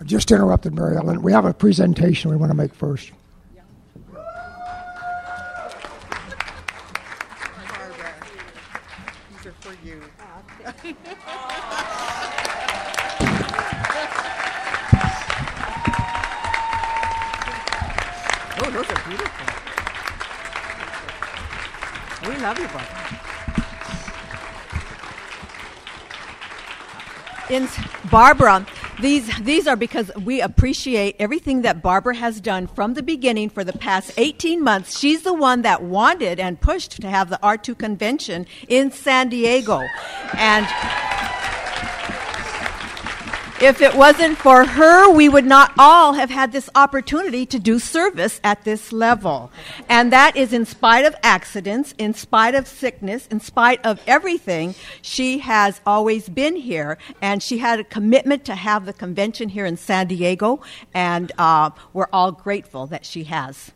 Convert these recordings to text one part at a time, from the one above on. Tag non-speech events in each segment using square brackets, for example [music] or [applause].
I just interrupted Mary Ellen. We have a presentation we want to make first. Barbara. These these are because we appreciate everything that Barbara has done from the beginning for the past 18 months. She's the one that wanted and pushed to have the R2 convention in San Diego. And if it wasn't for her, we would not all have had this opportunity to do service at this level. And that is in spite of accidents, in spite of sickness, in spite of everything. She has always been here, and she had a commitment to have the convention here in San Diego, and uh, we're all grateful that she has.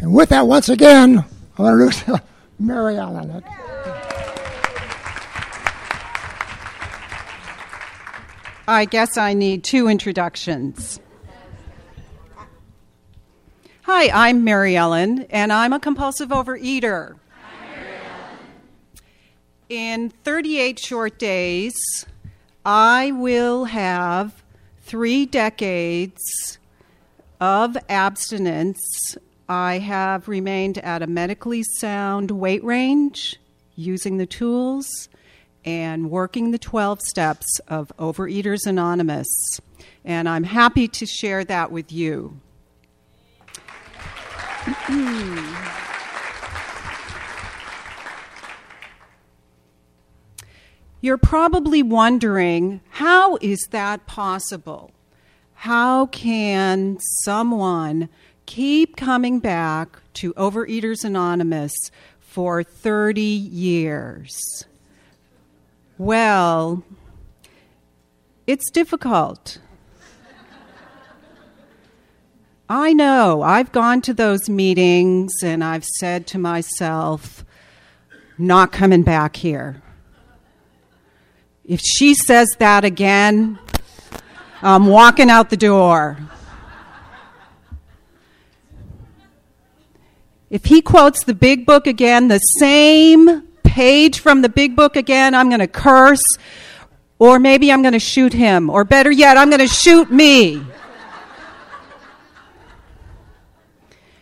And with that, once again, I want to introduce Mary Ellen. I guess I need two introductions. Hi, I'm Mary Ellen, and I'm a compulsive overeater. In 38 short days, I will have three decades of abstinence. I have remained at a medically sound weight range, using the tools and working the 12 steps of Overeaters Anonymous. And I'm happy to share that with you. [clears throat] You're probably wondering how is that possible? How can someone keep coming back to Overeaters Anonymous for 30 years? Well, it's difficult. I know. I've gone to those meetings and I've said to myself, not coming back here. If she says that again, I'm walking out the door. If he quotes the big book again, the same page from the big book again, I'm going to curse, or maybe I'm going to shoot him, or better yet, I'm going to shoot me.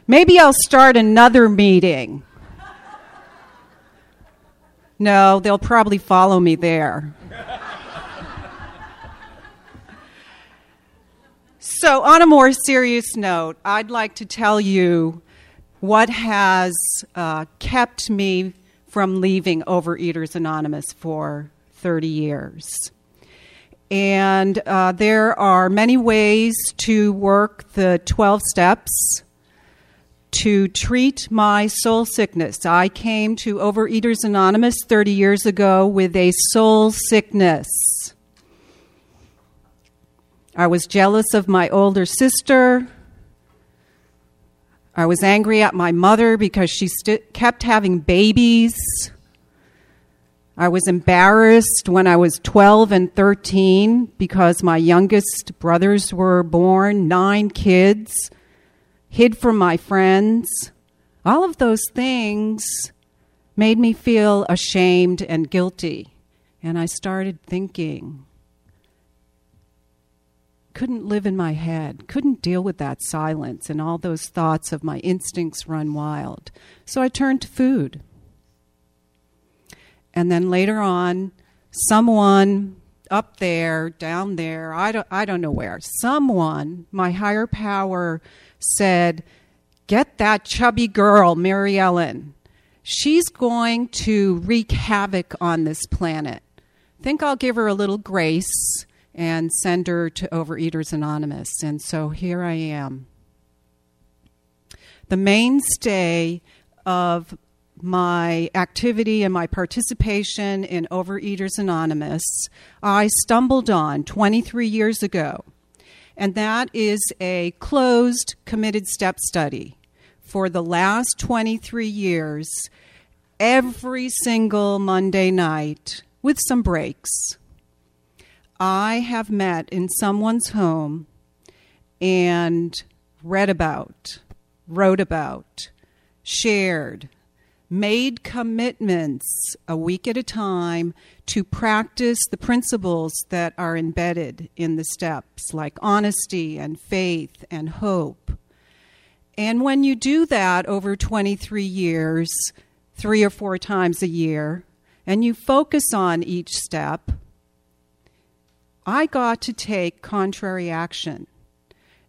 Maybe I'll start another meeting. No, they'll probably follow me there. So, on a more serious note, I'd like to tell you what has uh, kept me from leaving Overeaters Anonymous for 30 years. And uh, there are many ways to work the 12 steps to treat my soul sickness. I came to Overeaters Anonymous 30 years ago with a soul sickness. I was jealous of my older sister. I was angry at my mother because she st- kept having babies. I was embarrassed when I was 12 and 13 because my youngest brothers were born, nine kids, hid from my friends. All of those things made me feel ashamed and guilty. And I started thinking, couldn't live in my head, couldn't deal with that silence and all those thoughts of my instincts run wild. So I turned to food. And then later on, someone up there, down there, I don't, I don't know where, someone, my higher power, said, Get that chubby girl, Mary Ellen. She's going to wreak havoc on this planet. Think I'll give her a little grace and send her to Overeaters Anonymous. And so here I am. The mainstay of my activity and my participation in Overeaters Anonymous, I stumbled on 23 years ago. And that is a closed committed step study. For the last 23 years, every single Monday night with some breaks. I have met in someone's home and read about, wrote about, shared, made commitments a week at a time to practice the principles that are embedded in the steps, like honesty and faith and hope. And when you do that over 23 years, three or four times a year, and you focus on each step, I got to take contrary action.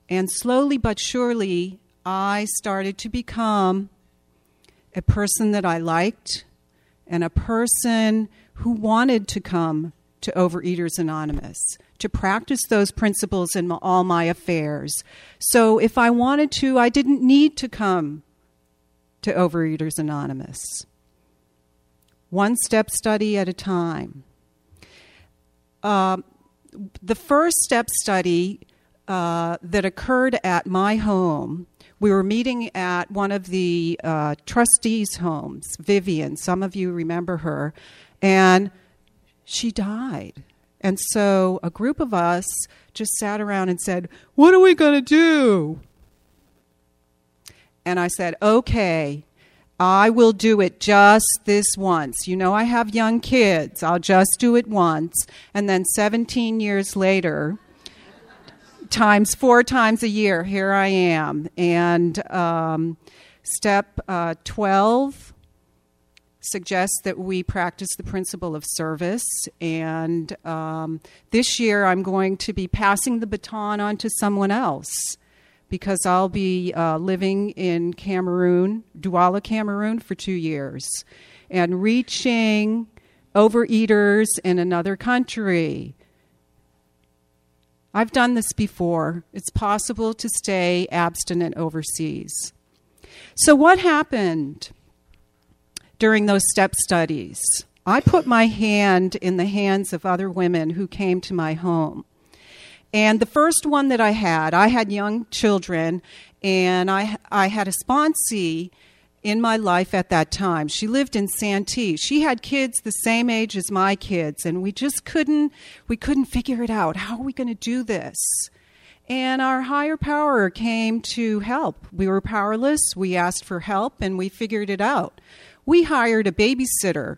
And slowly but surely, I started to become a person that I liked and a person who wanted to come to Overeaters Anonymous to practice those principles in all my affairs. So if I wanted to, I didn't need to come to Overeaters Anonymous. One step study at a time. Uh, the first step study uh, that occurred at my home, we were meeting at one of the uh, trustees' homes, Vivian. Some of you remember her. And she died. And so a group of us just sat around and said, What are we going to do? And I said, Okay, I will do it just this once. You know, I have young kids. I'll just do it once. And then 17 years later, times four times a year, here I am. And um, step uh, 12 suggests that we practice the principle of service. And um, this year, I'm going to be passing the baton on to someone else because I'll be uh, living in Cameroon, Douala, Cameroon, for two years and reaching overeaters in another country. I've done this before. It's possible to stay abstinent overseas. So, what happened? during those step studies. I put my hand in the hands of other women who came to my home. And the first one that I had, I had young children, and I, I had a sponsee in my life at that time. She lived in Santee. She had kids the same age as my kids, and we just couldn't we couldn't figure it out. How are we going to do this? And our higher power came to help. We were powerless. We asked for help, and we figured it out we hired a babysitter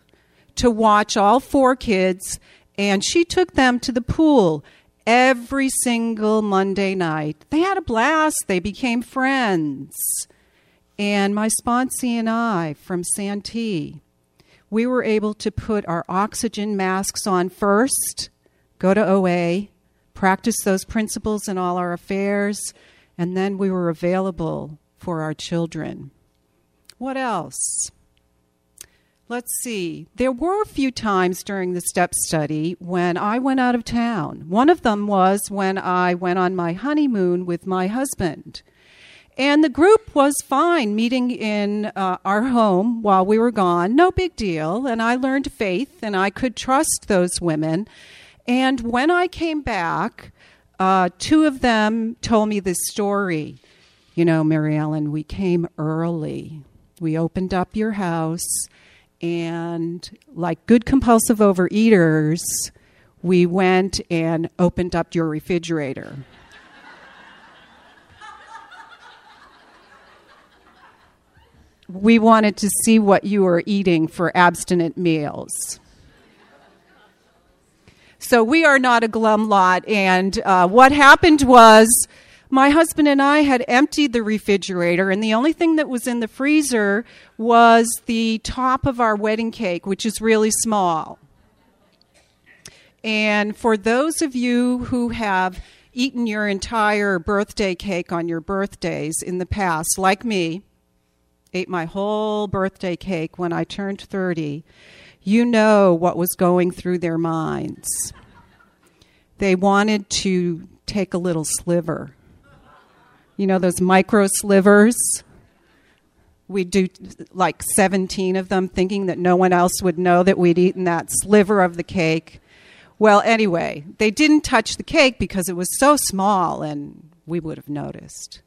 to watch all four kids, and she took them to the pool every single Monday night. They had a blast, they became friends. And my sponsee and I from Santee, we were able to put our oxygen masks on first, go to OA, practice those principles in all our affairs, and then we were available for our children. What else? Let's see. There were a few times during the STEP study when I went out of town. One of them was when I went on my honeymoon with my husband. And the group was fine meeting in uh, our home while we were gone. No big deal. And I learned faith and I could trust those women. And when I came back, uh, two of them told me this story. You know, Mary Ellen, we came early. We opened up your house and like good compulsive overeaters, we went and opened up your refrigerator. we wanted to see what you were eating for abstinent meals. So we are not a glum lot. And uh, what happened was my husband and I had emptied the refrigerator, and the only thing that was in the freezer was the top of our wedding cake, which is really small. And for those of you who have eaten your entire birthday cake on your birthdays in the past, like me, ate my whole birthday cake when I turned 30, you know what was going through their minds. They wanted to take a little sliver you know, those micro slivers. We do like 17 of them, thinking that no one else would know that we'd eaten that sliver of the cake. Well, anyway, they didn't touch the cake because it was so small and we would have noticed.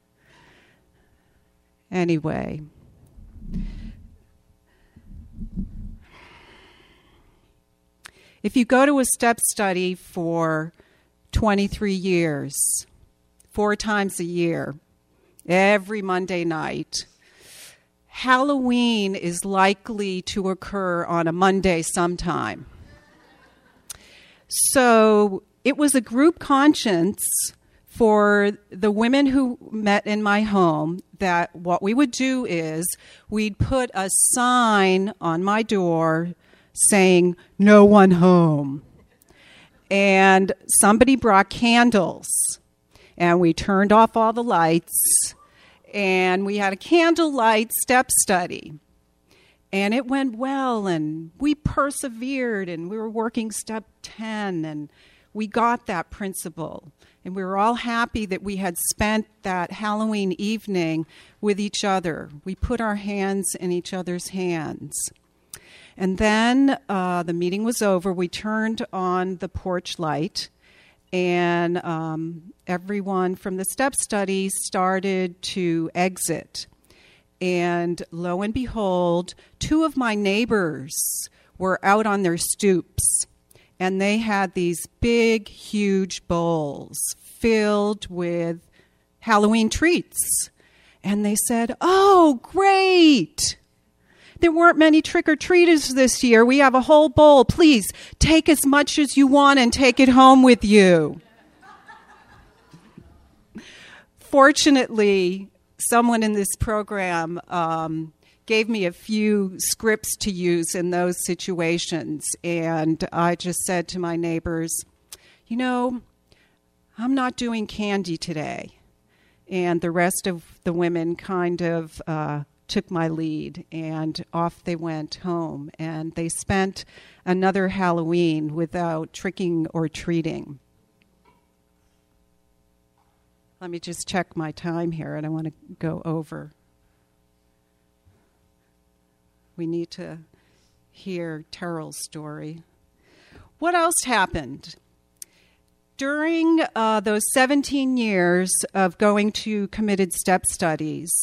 Anyway. If you go to a step study for 23 years, four times a year, every Monday night, Halloween is likely to occur on a Monday sometime. So it was a group conscience for the women who met in my home that what we would do is we'd put a sign on my door saying, No one home. And somebody brought candles, and we turned off all the lights, and we had a candlelight step study. And it went well, and we persevered, and we were working step 10, and we got that principle. And we were all happy that we had spent that Halloween evening with each other. We put our hands in each other's hands. And then uh, the meeting was over. We turned on the porch light, and um, everyone from the step study started to exit. And lo and behold, two of my neighbors were out on their stoops, and they had these big, huge bowls filled with Halloween treats. And they said, Oh, great! There weren't many trick or treaters this year. We have a whole bowl. Please take as much as you want and take it home with you. Fortunately, someone in this program um, gave me a few scripts to use in those situations. And I just said to my neighbors, you know, I'm not doing candy today. And the rest of the women kind of uh, took my lead, and off they went home. And they spent another Halloween without tricking or treating. Let me just check my time here, and I want to go over. We need to hear Terrell's story. What else happened? During uh, those 17 years of going to committed step studies,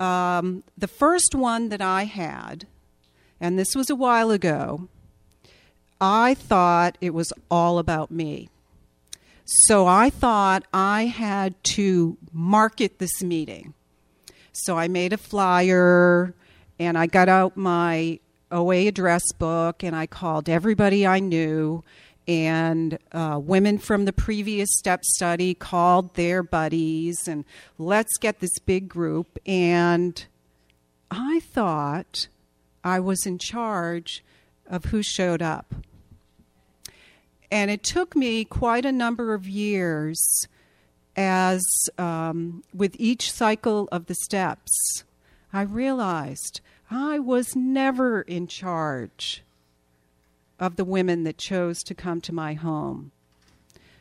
um, the first one that I had, and this was a while ago, I thought it was all about me. So I thought I had to market this meeting. So I made a flyer and I got out my OA address book and I called everybody I knew. And uh, women from the previous step study called their buddies, and let's get this big group. And I thought I was in charge of who showed up. And it took me quite a number of years as um, with each cycle of the steps, I realized I was never in charge of the women that chose to come to my home.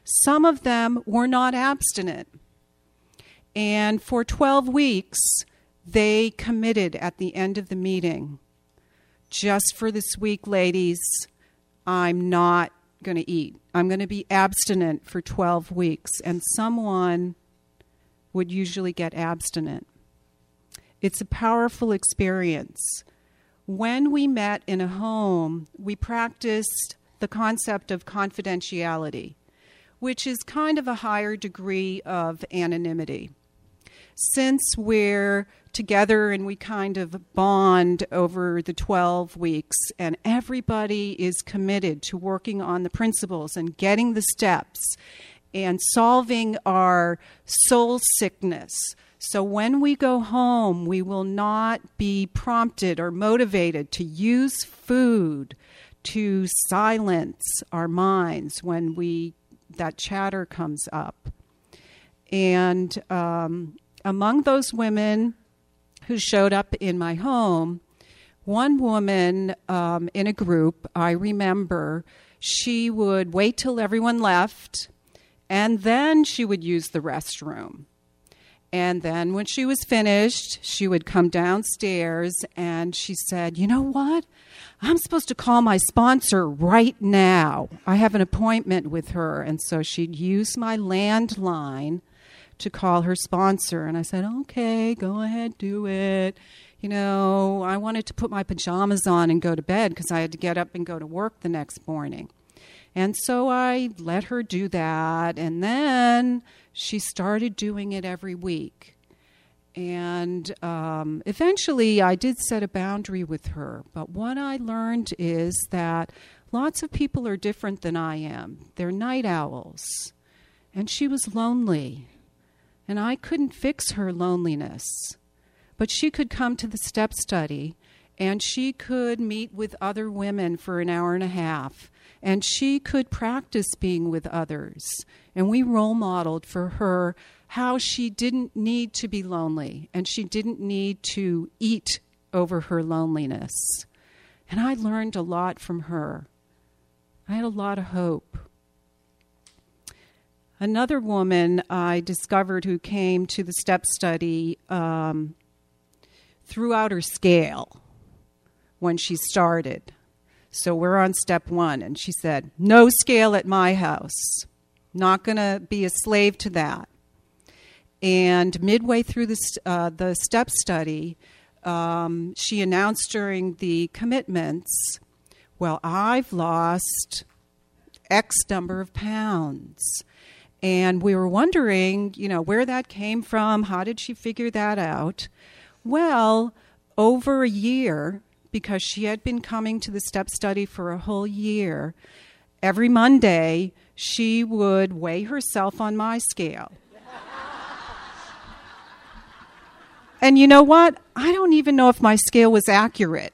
Some of them were not abstinent. And for 12 weeks, they committed at the end of the meeting just for this week, ladies, I'm not going to eat. I'm going to be abstinent for 12 weeks. And someone would usually get abstinent. It's a powerful experience. When we met in a home, we practiced the concept of confidentiality, which is kind of a higher degree of anonymity. Since we're together and we kind of bond over the 12 weeks, and everybody is committed to working on the principles and getting the steps and solving our soul sickness. So when we go home, we will not be prompted or motivated to use food to silence our minds when we that chatter comes up. And um, among those women who showed up in my home, one woman um, in a group, I remember, she would wait till everyone left and then she would use the restroom. And then when she was finished, she would come downstairs and she said, You know what? I'm supposed to call my sponsor right now. I have an appointment with her. And so she'd use my landline to call her sponsor. And I said, Okay, go ahead, do it. You know, I wanted to put my pajamas on and go to bed because I had to get up and go to work the next morning. And so I let her do that. And then she started doing it every week. And um, eventually I did set a boundary with her. But what I learned is that lots of people are different than I am, they're night owls. And she was lonely. And I couldn't fix her loneliness. But she could come to the step study and she could meet with other women for an hour and a half and she could practice being with others. And we role modeled for her how she didn't need to be lonely and she didn't need to eat over her loneliness. And I learned a lot from her. I had a lot of hope. Another woman I discovered who came to the step study um, threw out her scale when she started. So we're on step one. And she said, No scale at my house. Not going to be a slave to that. And midway through the, uh, the step study, um, she announced during the commitments, Well, I've lost X number of pounds. And we were wondering, you know, where that came from. How did she figure that out? Well, over a year, because she had been coming to the step study for a whole year, every Monday she would weigh herself on my scale. and you know what? I don't even know if my scale was accurate.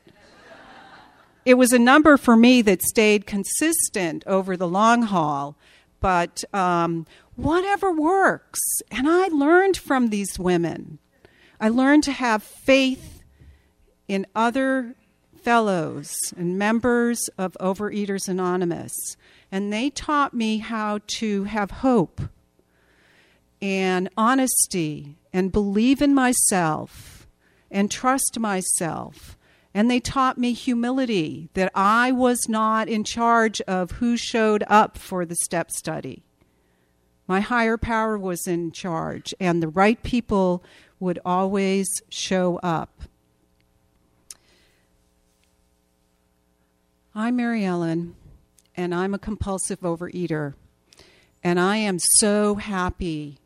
It was a number for me that stayed consistent over the long haul, but um, whatever works. And I learned from these women. I learned to have faith in other fellows and members of Overeaters Anonymous, and they taught me how to have hope and honesty and believe in myself and trust myself. And they taught me humility that I was not in charge of who showed up for the step study. My higher power was in charge, and the right people would always show up. I'm Mary Ellen, and I'm a compulsive overeater. And I am so happy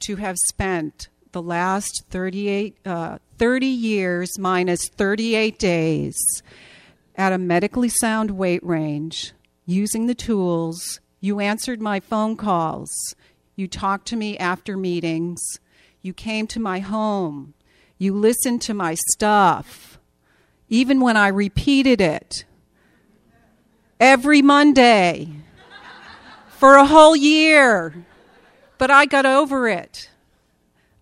to have spent the last 38, uh, 30 years minus 38 days at a medically sound weight range using the tools. You answered my phone calls. You talked to me after meetings. You came to my home. You listened to my stuff. Even when I repeated it, every Monday for a whole year. But I got over it.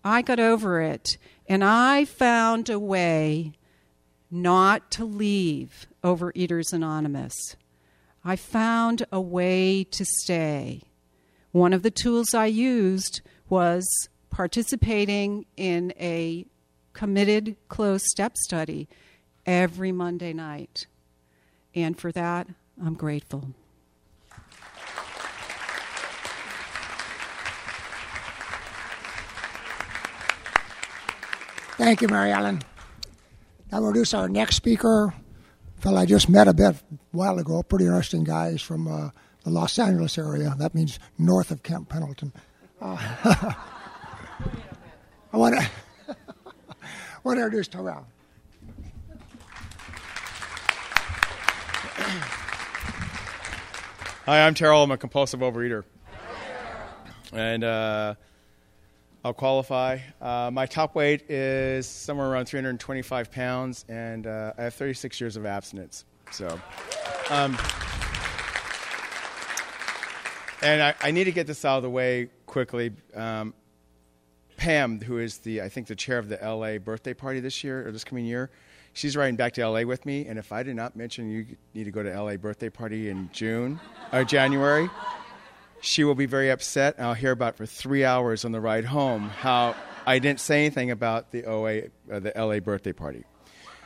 I got over it. And I found a way not to leave Overeaters Anonymous. I found a way to stay. One of the tools I used was participating in a committed closed step study every Monday night. And for that, I'm grateful. Thank you, Mary Ellen. We'll introduce our next speaker, fellow I just met a bit a while ago. Pretty interesting guy. He's from uh, the Los Angeles area. That means north of Camp Pendleton. Uh, [laughs] I want to want to introduce Terrell. Hi, I'm Terrell. I'm a compulsive overeater. And uh, I'll qualify. Uh, my top weight is somewhere around 325 pounds, and uh, I have 36 years of abstinence. So, um, and I, I, need to get this out of the way quickly. Um, Pam, who is the I think the chair of the LA birthday party this year or this coming year, she's riding back to LA with me, and if I did not mention you need to go to LA birthday party in June or January, she will be very upset. And I'll hear about for three hours on the ride home how I didn't say anything about the OA, uh, the LA birthday party.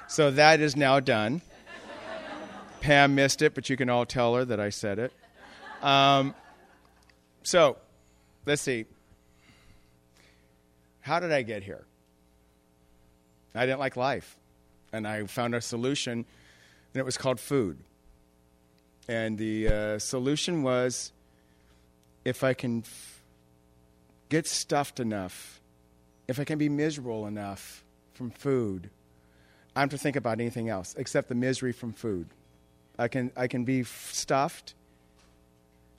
So that is now done. Pam missed it, but you can all tell her that I said it. Um, so, let's see. How did I get here? I didn't like life and I found a solution, and it was called food. And the uh, solution was if I can f- get stuffed enough, if I can be miserable enough from food, I don't have to think about anything else except the misery from food. I can, I can be f- stuffed.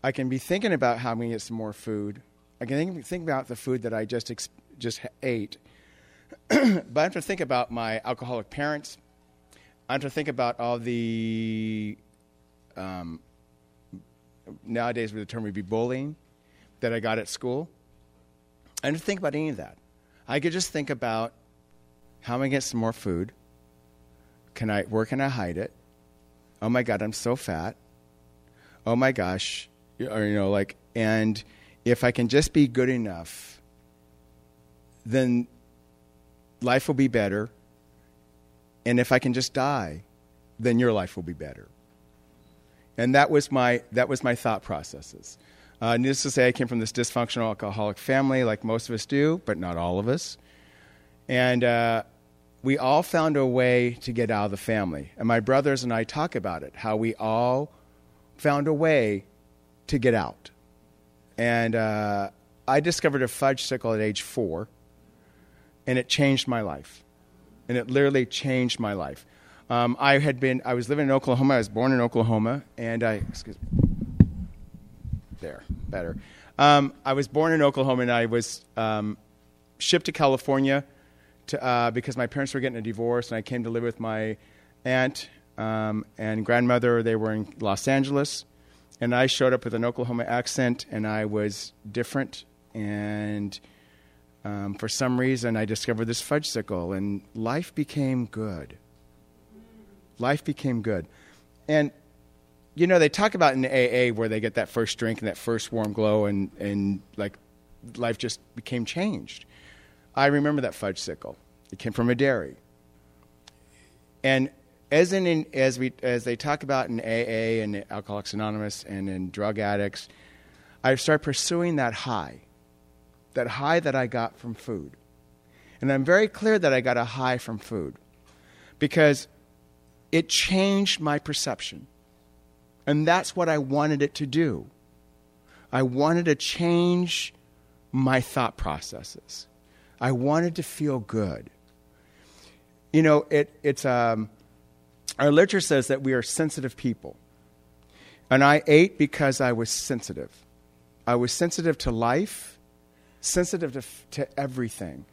I can be thinking about how I'm going to get some more food. I can think, think about the food that I just, ex- just ate. [clears throat] but I have to think about my alcoholic parents. I have to think about all the um, nowadays with the term would be bullying that I got at school. I didn't think about any of that. I could just think about how am I get some more food? Can I where can I hide it? Oh my god, I'm so fat. Oh my gosh, or you know, like, and if I can just be good enough, then life will be better. And if I can just die, then your life will be better. And that was my, that was my thought processes. Uh, needless to say, I came from this dysfunctional alcoholic family, like most of us do, but not all of us. And uh, we all found a way to get out of the family. And my brothers and I talk about it, how we all found a way to get out. And uh, I discovered a Fudgsicle at age four, and it changed my life. And it literally changed my life. Um, I had been, I was living in Oklahoma. I was born in Oklahoma, and I, excuse me, there, better. Um, I was born in Oklahoma, and I was um, shipped to California to, uh, because my parents were getting a divorce, and I came to live with my aunt um, and grandmother. They were in Los Angeles, and I showed up with an Oklahoma accent, and I was different, and um, for some reason, I discovered this Fudgsicle, and life became good life became good. And you know, they talk about in AA where they get that first drink and that first warm glow, and and like life just became changed. I remember that Fudgsicle. It came from a dairy. And as in as we as they talk about in AA and Alcoholics Anonymous and in drug addicts, I start pursuing that high, that high that I got from food. And I'm very clear that I got a high from food because it changed my perception. And that's what I wanted it to do. I wanted to change my thought processes. I wanted to feel good. You know, it, it's, um, our literature says that we are sensitive people. And I ate because I was sensitive. I was sensitive to life, sensitive to, to everything.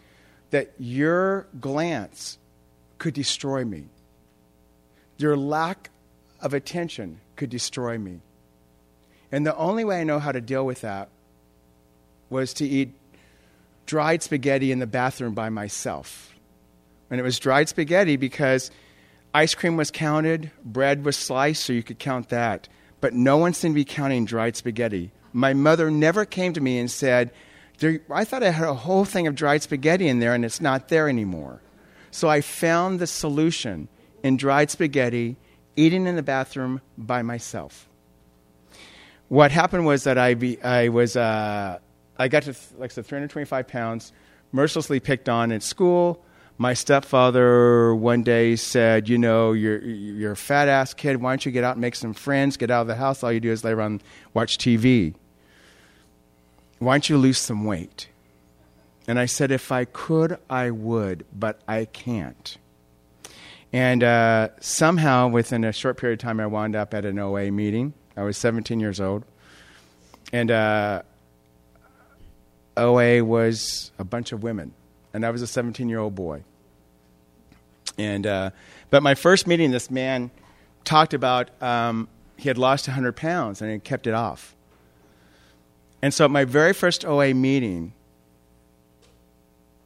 That your glance could destroy me. Your lack of attention could destroy me. And the only way I know how to deal with that was to eat dried spaghetti in the bathroom by myself. And it was dried spaghetti because ice cream was counted, bread was sliced, so you could count that. But no one seemed to be counting dried spaghetti. My mother never came to me and said, I thought I had a whole thing of dried spaghetti in there and it's not there anymore. So I found the solution in dried spaghetti, eating in the bathroom by myself. What happened was that I, be, I was, uh, I got to, like I said, 325 pounds, mercilessly picked on at school. My stepfather one day said, You know, you're, you're a fat ass kid. Why don't you get out and make some friends? Get out of the house. All you do is lay around watch TV. Why don't you lose some weight? And I said, If I could, I would, but I can't. And uh, somehow, within a short period of time, I wound up at an OA meeting. I was 17 years old. And uh, OA was a bunch of women. And I was a 17 year old boy. And, uh, but my first meeting, this man talked about um, he had lost 100 pounds and he kept it off. And so at my very first OA meeting,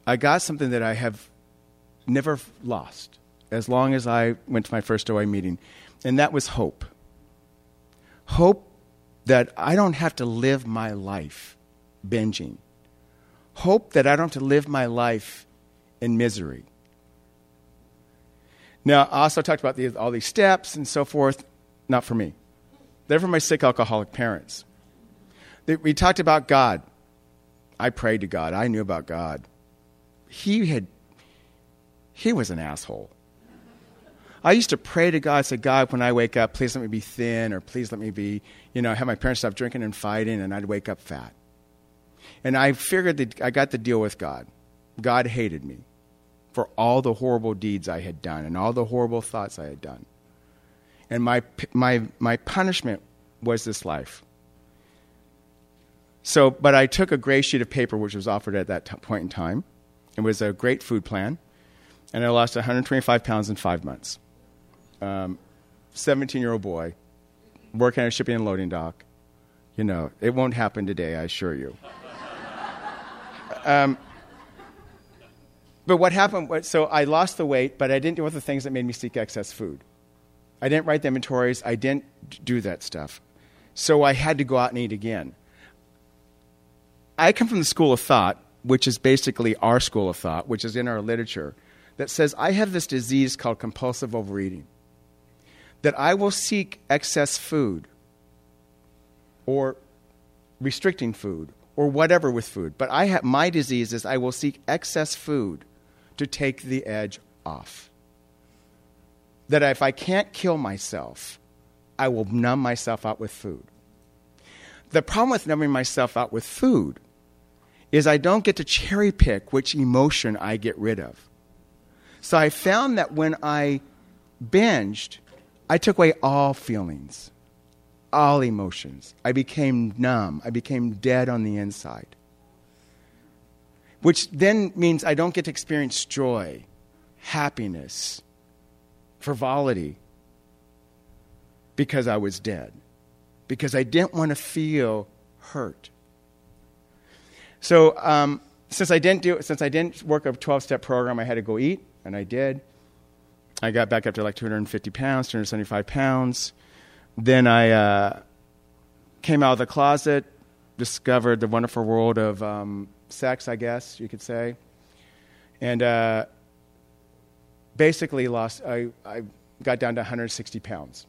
I got something that I have never lost as long as I went to my first OA meeting, and that was hope. Hope that I don't have to live my life binging. Hope that I don't have to live my life in misery. Now, I also talked about the, all these steps and so forth. Not for me. They're for my sick alcoholic parents. We talked about God. I prayed to God. I knew about God. He had, he was an asshole. I used to pray to God, say, God, when I wake up, please let me be thin, or please let me be, you know, have my parents stop drinking and fighting, and I'd wake up fat. And I figured that I got the deal with God. God hated me for all the horrible deeds I had done and all the horrible thoughts I had done. And my, my, my punishment was this life. So, but I took a gray sheet of paper, which was offered at that t- point in time. It was a great food plan, and I lost 125 pounds in five months. 17 year old boy, working at a shipping and loading dock. You know, it won't happen today, I assure you. um, but what happened was, so I lost the weight, but I didn't do the things that made me seek excess food. I didn't write the inventories, I didn't do that stuff. So I had to go out and eat again. I come from the school of thought, which is basically our school of thought, which is in our literature, that says I have this disease called compulsive overeating. That I will seek excess food or restricting food or whatever with food. But I have my disease is I will seek excess food to take the edge off. That if I can't kill myself, I will numb myself out with food. The problem with numbing myself out with food is I don't get to cherry pick which emotion I get rid of. So I found that when I binged, I took away all feelings, all emotions. I became numb. I became dead on the inside. Which then means I don't get to experience joy, happiness, frivolity because I was dead. Because I didn't want to feel hurt. So um, since I didn't do since I didn't work a 12 step program, I had to go eat, and I did. I got back up to like 250 pounds, 275 pounds. Then I uh, came out of the closet, discovered the wonderful world of um, sex, I guess you could say, and uh, basically lost. I, I got down to 160 pounds,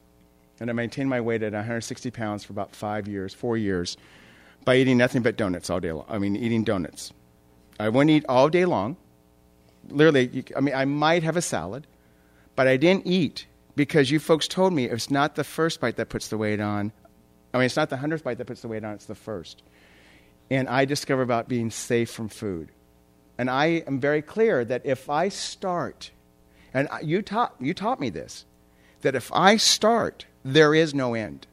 and I maintained my weight at 160 pounds for about five years, four years by eating nothing but donuts all day long. I mean, eating donuts. I wouldn't eat all day long. Literally, I mean, I might have a salad, but I didn't eat because you folks told me it's not the first bite that puts the weight on. I mean, it's not the hundredth bite that puts the weight on, it's the first. And I discovered about being safe from food. And I am very clear that if I start, and you taught, you taught me this, that if I start, there is no end.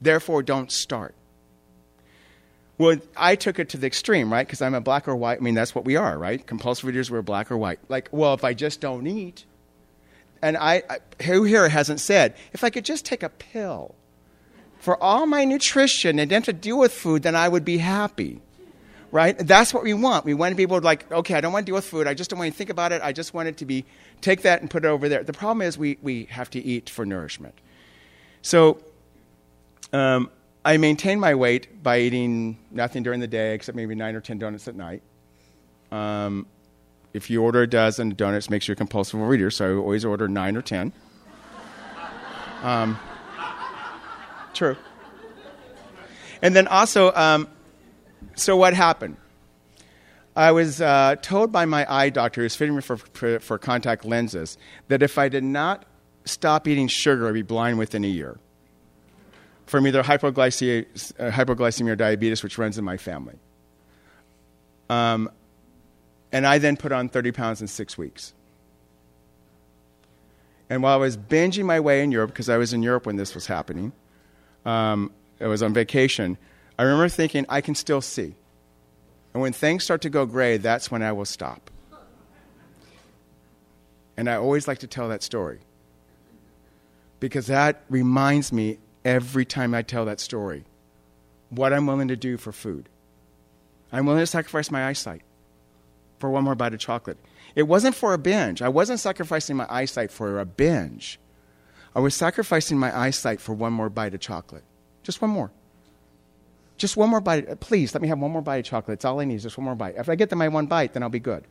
Therefore, don't start. Well, I took it to the extreme, right? Because I'm a black or white. I mean, that's what we are, right? Compulsive eaters, we're black or white. Like, well, if I just don't eat, and I, I who here hasn't said, if I could just take a pill for all my nutrition and have to deal with food, then I would be happy, right? That's what we want. We want people to like, okay, I don't want to deal with food. I just don't want to think about it. I just want it to be take that and put it over there. The problem is we we have to eat for nourishment. So. Um, I maintain my weight by eating nothing during the day except maybe nine or ten donuts at night. Um, if you order a dozen donuts, makes you're compulsive overeater, so I always order nine or ten. Um, true. And then also, um, so what happened? I was uh, told by my eye doctor, who's fitting me for, for, for contact lenses, that if I did not stop eating sugar, I'd be blind within a year from either hypoglycemia, uh, hypoglycemia or diabetes, which runs in my family. Um, and I then put on 30 pounds in six weeks. And while I was binging my way in Europe, because I was in Europe when this was happening, um, I was on vacation, I remember thinking, I can still see. And when things start to go gray, that's when I will stop. And I always like to tell that story because that reminds me every time I tell that story what I'm willing to do for food. I'm willing to sacrifice my eyesight for one more bite of chocolate. It wasn't for a binge. I wasn't sacrificing my eyesight for a binge. I was sacrificing my eyesight for one more bite of chocolate. Just one more. Just one more bite. Please, let me have one more bite of chocolate. It's all I need, just one more bite. If I get to my one bite, then I'll be good.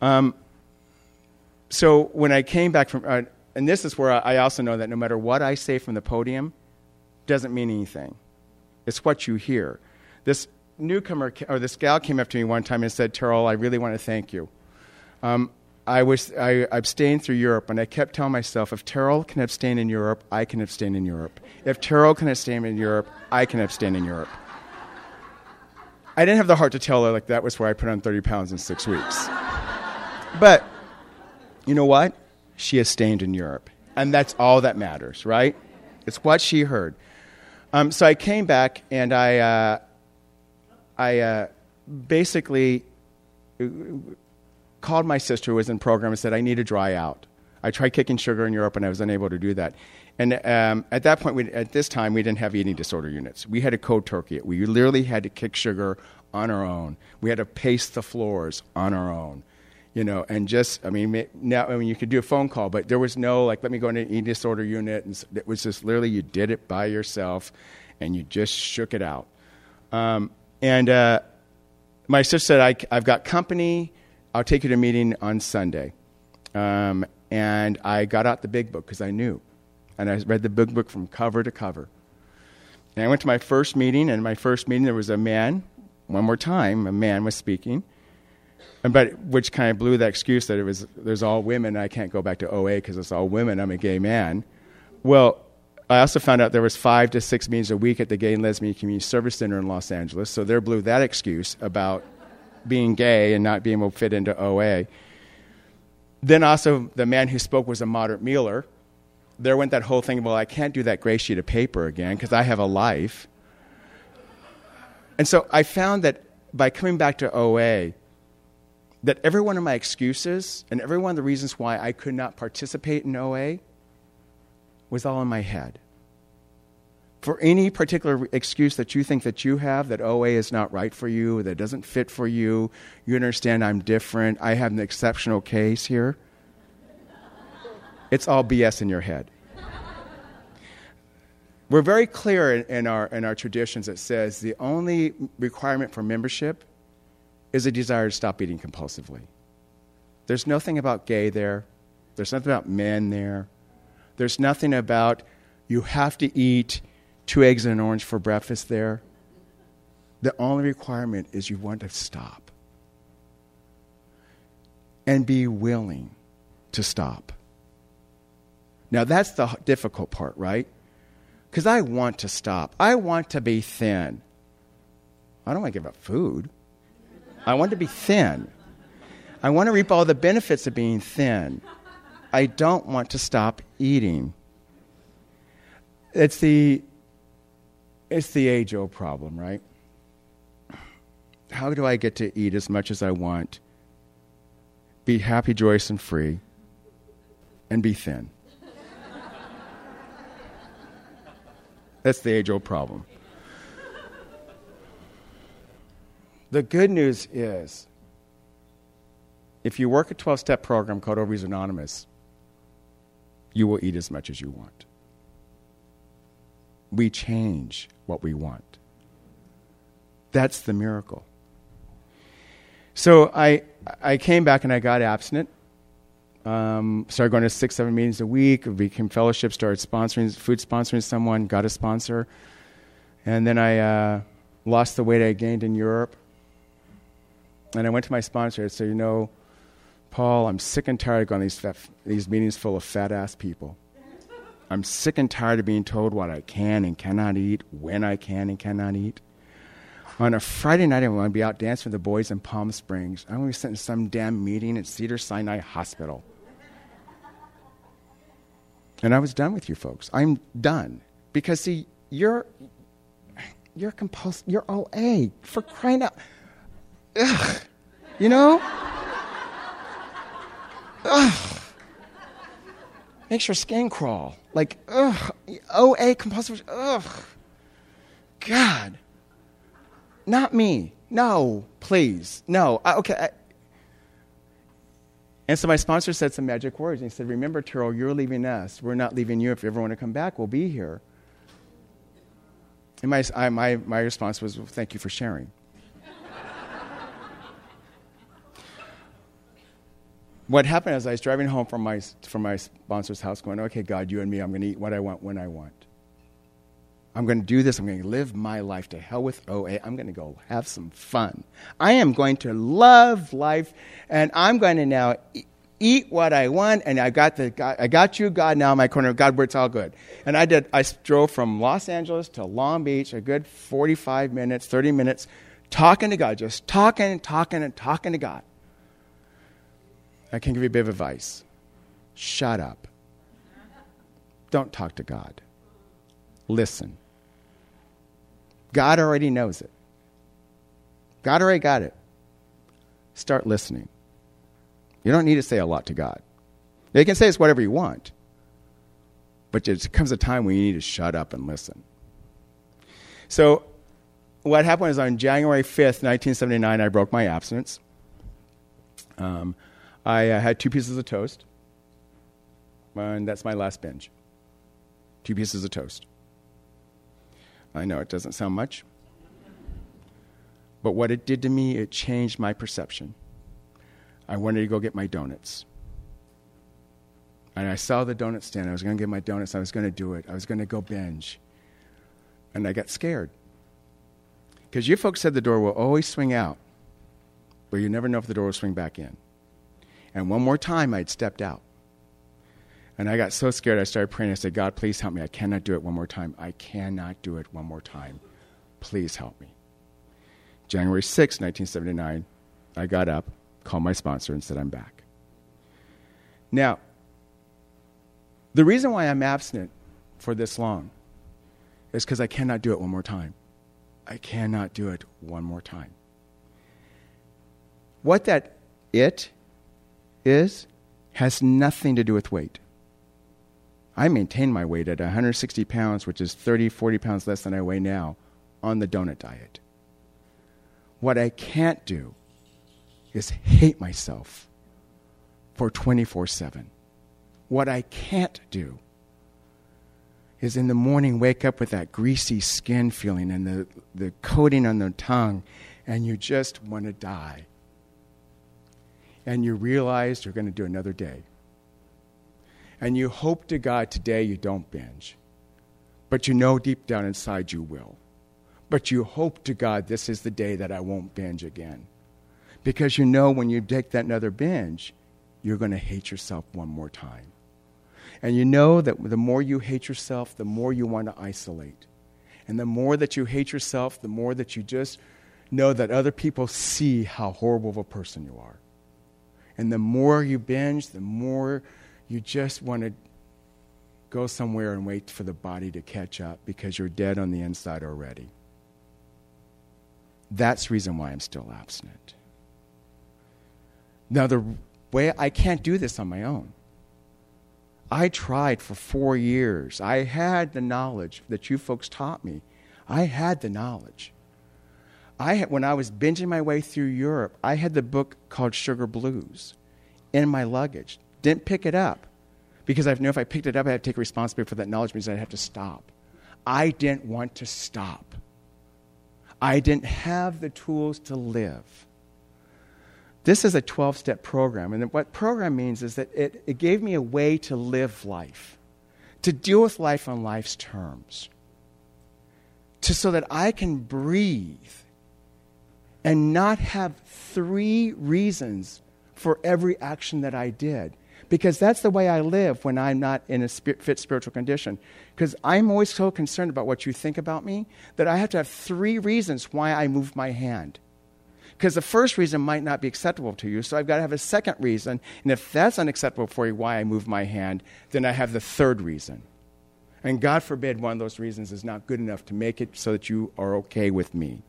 Um, so when I came back from, uh, and this is where I also know that no matter what I say from the podium, doesn't mean anything. It's what you hear. This newcomer, or this gal came up to me one time and said, Terrell, I really want to thank you. Um, I was I abstained through Europe, and I kept telling myself, if Terrell can abstain in Europe, I can abstain in Europe. If Terrell can abstain in Europe, I can abstain in Europe. I didn't have the heart to tell her like that was where I put on 30 pounds in six weeks. But you know what? She abstained in Europe, and that's all that matters, right? It's what she heard. Um, so I came back, and I uh, I uh, basically called my sister who was in program and said, I need to dry out. I tried kicking sugar in Europe and I was unable to do that. And um, at that point, we, at this time, we didn't have eating disorder units. We had to cold turkey it. We literally had to kick sugar on our own. We had to pace the floors on our own. You know, and just, I mean, now, I mean, you could do a phone call, but there was no, like, let me go into an eating disorder unit. And it was just literally you did it by yourself and you just shook it out. Um, and uh, my sister said, I, I've got company I'll take you to a meeting on Sunday. Um, and I got out the big book because I knew. And I read the big book from cover to cover. And I went to my first meeting, and my first meeting there was a man, one more time, a man was speaking. And but which kind of blew that excuse that it was there's all women, I can't go back to OA because it's all women, I'm a gay man. Well, I also found out there was five to six meetings a week at the Gay and Lesbian Community Service Center in Los Angeles, so there blew that excuse about being gay and not being able to fit into OA. Then also, the man who spoke was a moderate mealer. There went that whole thing, well, I can't do that gray sheet of paper again because I have a life. And so I found that by coming back to OA, that every one of my excuses and every one of the reasons why I could not participate in OA was all in my head for any particular excuse that you think that you have that OA is not right for you, that doesn't fit for you, you understand I'm different, I have an exceptional case here. It's all BS in your head. We're very clear in, in, our, in our traditions that says the only requirement for membership is a desire to stop eating compulsively. There's nothing about gay there. There's nothing about men there. There's nothing about you have to eat two eggs and an orange for breakfast there. The only requirement is you want to stop and be willing to stop. Now, that's the difficult part, right? Because I want to stop. I want to be thin. I don't want to give up food. I want to be thin. I want to reap all the benefits of being thin. I don't want to stop eating. It's the it's the age old problem, right? How do I get to eat as much as I want, be happy, joyous, and free, and be thin? That's the age old problem. The good news is if you work a 12 step program called Overeaters Anonymous, you will eat as much as you want we change what we want. That's the miracle. So I, I came back and I got abstinent. Um, started going to six, seven meetings a week. Became fellowship. Started sponsoring food, sponsoring someone. Got a sponsor, and then I uh, lost the weight I gained in Europe. And I went to my sponsor. I said, "You know, Paul, I'm sick and tired of going these fat, these meetings full of fat ass people. I'm sick and tired of being told what I can and cannot eat, when I can and cannot eat. On a Friday night, I want to be out dancing with the boys in Palm Springs. I'm going to be sitting in some damn meeting at Cedar Sinai Hospital. And I was done with you folks. I'm done. Because, see, you're, you're compulsive. You're OA for crying out. Ugh. You know? Ugh makes your skin crawl. Like, ugh, OA compulsive, ugh. God. Not me. No, please. No. I, okay. I, and so my sponsor said some magic words. And he said, Remember, Terrell, you're leaving us. We're not leaving you. If you ever want to come back, we'll be here. And my, I, my, my response was, well, Thank you for sharing. What happened is I was driving home from my, from my sponsor's house going, okay, God, you and me, I'm going to eat what I want when I want. I'm going to do this. I'm going to live my life to hell with OA. I'm going to go have some fun. I am going to love life, and I'm going to now eat what I want, and I got the I got you, God, now in my corner. God, where it's all good. And I did. I drove from Los Angeles to Long Beach, a good 45 minutes, 30 minutes, talking to God, just talking and talking and talking to God. I can give you a bit of advice. Shut up. Don't talk to God. Listen. God already knows it. God already got it. Start listening. You don't need to say a lot to God. You can say it's whatever you want, but there comes a time when you need to shut up and listen. So, what happened is on January 5th, 1979, I broke my abstinence. Um, I uh, had two pieces of toast, and that's my last binge. Two pieces of toast. I know it doesn't sound much, but what it did to me, it changed my perception. I wanted to go get my donuts. And I saw the donut stand. I was going to get my donuts. I was going to do it. I was going to go binge. And I got scared. Because you folks said the door will always swing out, but you never know if the door will swing back in. And one more time, I'd stepped out. And I got so scared, I started praying. I said, God, please help me. I cannot do it one more time. I cannot do it one more time. Please help me. January 6, 1979, I got up, called my sponsor, and said, I'm back. Now, the reason why I'm abstinent for this long is because I cannot do it one more time. I cannot do it one more time. What that it is has nothing to do with weight. I maintain my weight at 160 pounds, which is 30, 40 pounds less than I weigh now, on the donut diet. What I can't do is hate myself for 24 7. What I can't do is in the morning wake up with that greasy skin feeling and the, the coating on the tongue, and you just want to die. And you realize you're going to do another day and you hope to God today you don't binge. But you know deep down inside you will. But you hope to God this is the day that I won't binge again. Because you know when you take that another binge, you're going to hate yourself one more time. And you know that the more you hate yourself, the more you want to isolate. And the more that you hate yourself, the more that you just know that other people see how horrible of a person you are. And the more you binge, the more you just want to go somewhere and wait for the body to catch up because you're dead on the inside already. That's the reason why I'm still abstinent. Now, the way I can't do this on my own. I tried for four years. I had the knowledge that you folks taught me. I had the knowledge. I had, when I was binging my way through Europe, I had the book called Sugar Blues in my luggage. Didn't pick it up because I knew if I picked it up, I had to take responsibility for that knowledge because I'd have to stop. I didn't want to stop. I didn't have the tools to live. This is a 12 step program. And what program means is that it, it gave me a way to live life, to deal with life on life's terms, to, so that I can breathe and not have three reasons for every action that I did because that's the way I live when I'm not in a fit spiritual condition. Because I'm always so concerned about what you think about me that I have to have three reasons why I move my hand. Because the first reason might not be acceptable to you, so I've got to have a second reason. And if that's unacceptable for you, why I move my hand, then I have the third reason. And God forbid one of those reasons is not good enough to make it so that you are okay with me.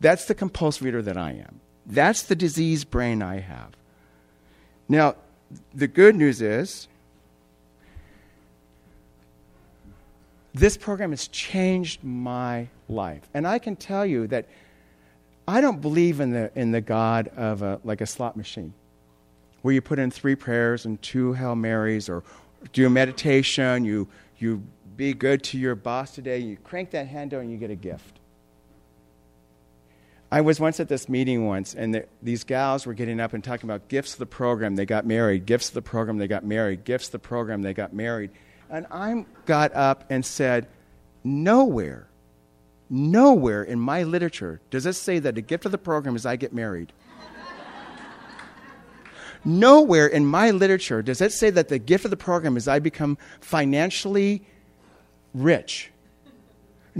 That's the compulsive reader that I am. That's the disease brain I have. Now, the good news is this program has changed my life. And I can tell you that I don't believe in the, in the God of a, like a slot machine where you put in three prayers and two Hail Marys or do a meditation, you, you be good to your boss today, you crank that handle and you get a gift. I was once at this meeting once, and the, these gals were getting up and talking about gifts of the program, they got married, gifts of the program, they got married, gifts of the program, they got married. And I got up and said, Nowhere, nowhere in my literature does it say that a gift of the program is I get married. Nowhere in my literature does it say that the gift of the program is I become financially rich.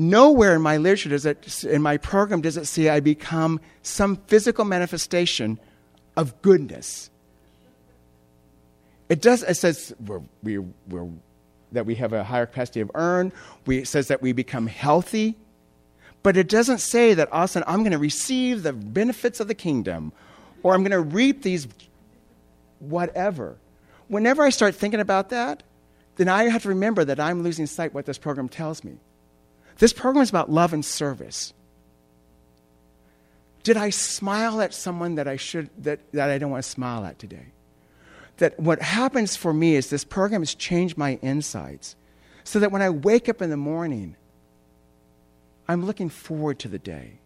Nowhere in my literature does it, in my program does it say I become some physical manifestation of goodness. It does. It says we're, we, we're, that we have a higher capacity of earn. We, it says that we become healthy. But it doesn't say that all of a sudden I'm going to receive the benefits of the kingdom or I'm going to reap these whatever. Whenever I start thinking about that, then I have to remember that I'm losing sight what this program tells me. This program is about love and service. Did I smile at someone that I should that, that I don't want to smile at today? That what happens for me is this program has changed my insights so that when I wake up in the morning, I'm looking forward to the day.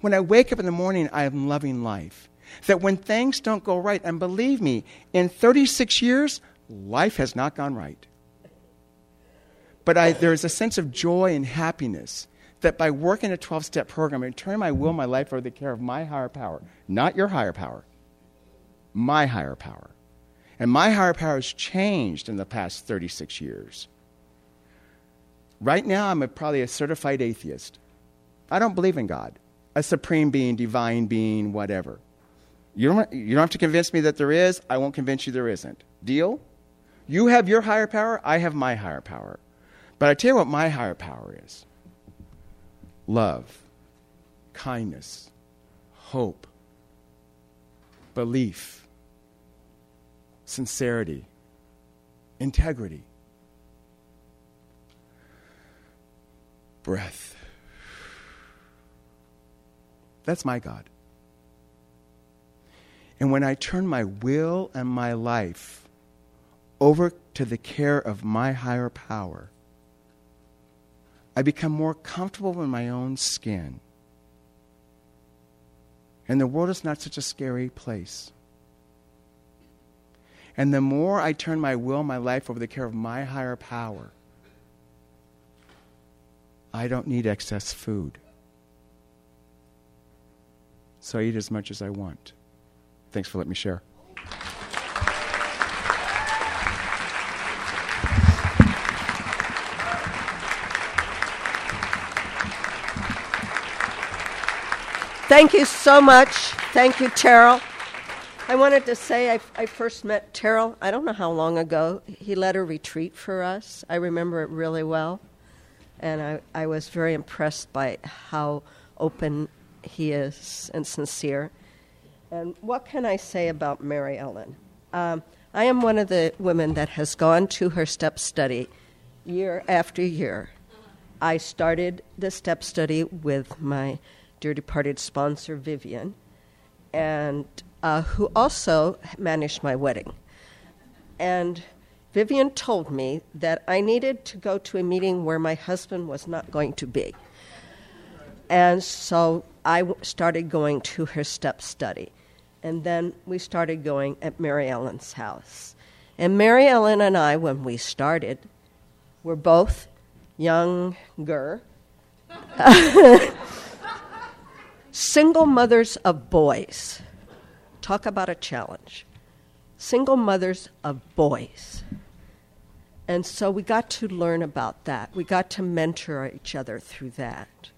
When I wake up in the morning, I am loving life. That when things don't go right, and believe me, in 36 years, life has not gone right. But I, there is a sense of joy and happiness that by working a 12 step program and turning my will, my life over the care of my higher power, not your higher power, my higher power. And my higher power has changed in the past 36 years. Right now, I'm a, probably a certified atheist. I don't believe in God, a supreme being, divine being, whatever. You don't, you don't have to convince me that there is. I won't convince you there isn't. Deal? You have your higher power, I have my higher power. But I tell you what my higher power is love, kindness, hope, belief, sincerity, integrity, breath. That's my God. And when I turn my will and my life over to the care of my higher power, I become more comfortable in my own skin. And the world is not such a scary place. And the more I turn my will, my life over the care of my higher power, I don't need excess food. So I eat as much as I want. Thanks for letting me share. Thank you so much. Thank you, Terrell. I wanted to say I, I, first met Terrell, I don't know how long ago. He led a retreat for us. I remember it really well. And I, I was very impressed by how open he is and sincere. And what can I say about Mary Ellen? Um, I am one of the women that has gone to her step study year after year. I started the step study with my dear departed sponsor, Vivian, and uh, who also managed my wedding. And Vivian told me that I needed to go to a meeting where my husband was not going to be. And so I started going to her step study. And then we started going at Mary Ellen's house. And Mary Ellen and I, when we started, were both younger. [laughs] Single mothers of boys. Talk about a challenge. Single mothers of boys. And so we got to learn about that. We got to mentor each other through that.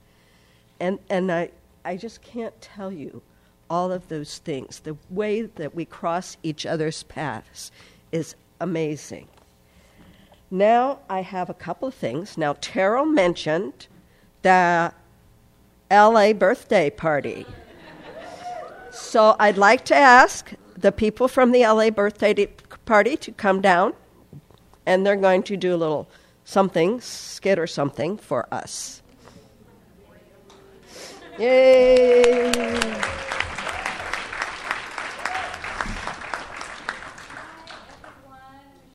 And, and I, I just can't tell you all of those things. The way that we cross each other's paths is amazing. Now I have a couple of things. Now, Terrell mentioned that LA birthday party. so I'd like to ask the people from the LA birthday party to come down, and they're going to do a little something, skit or something for us. Yay!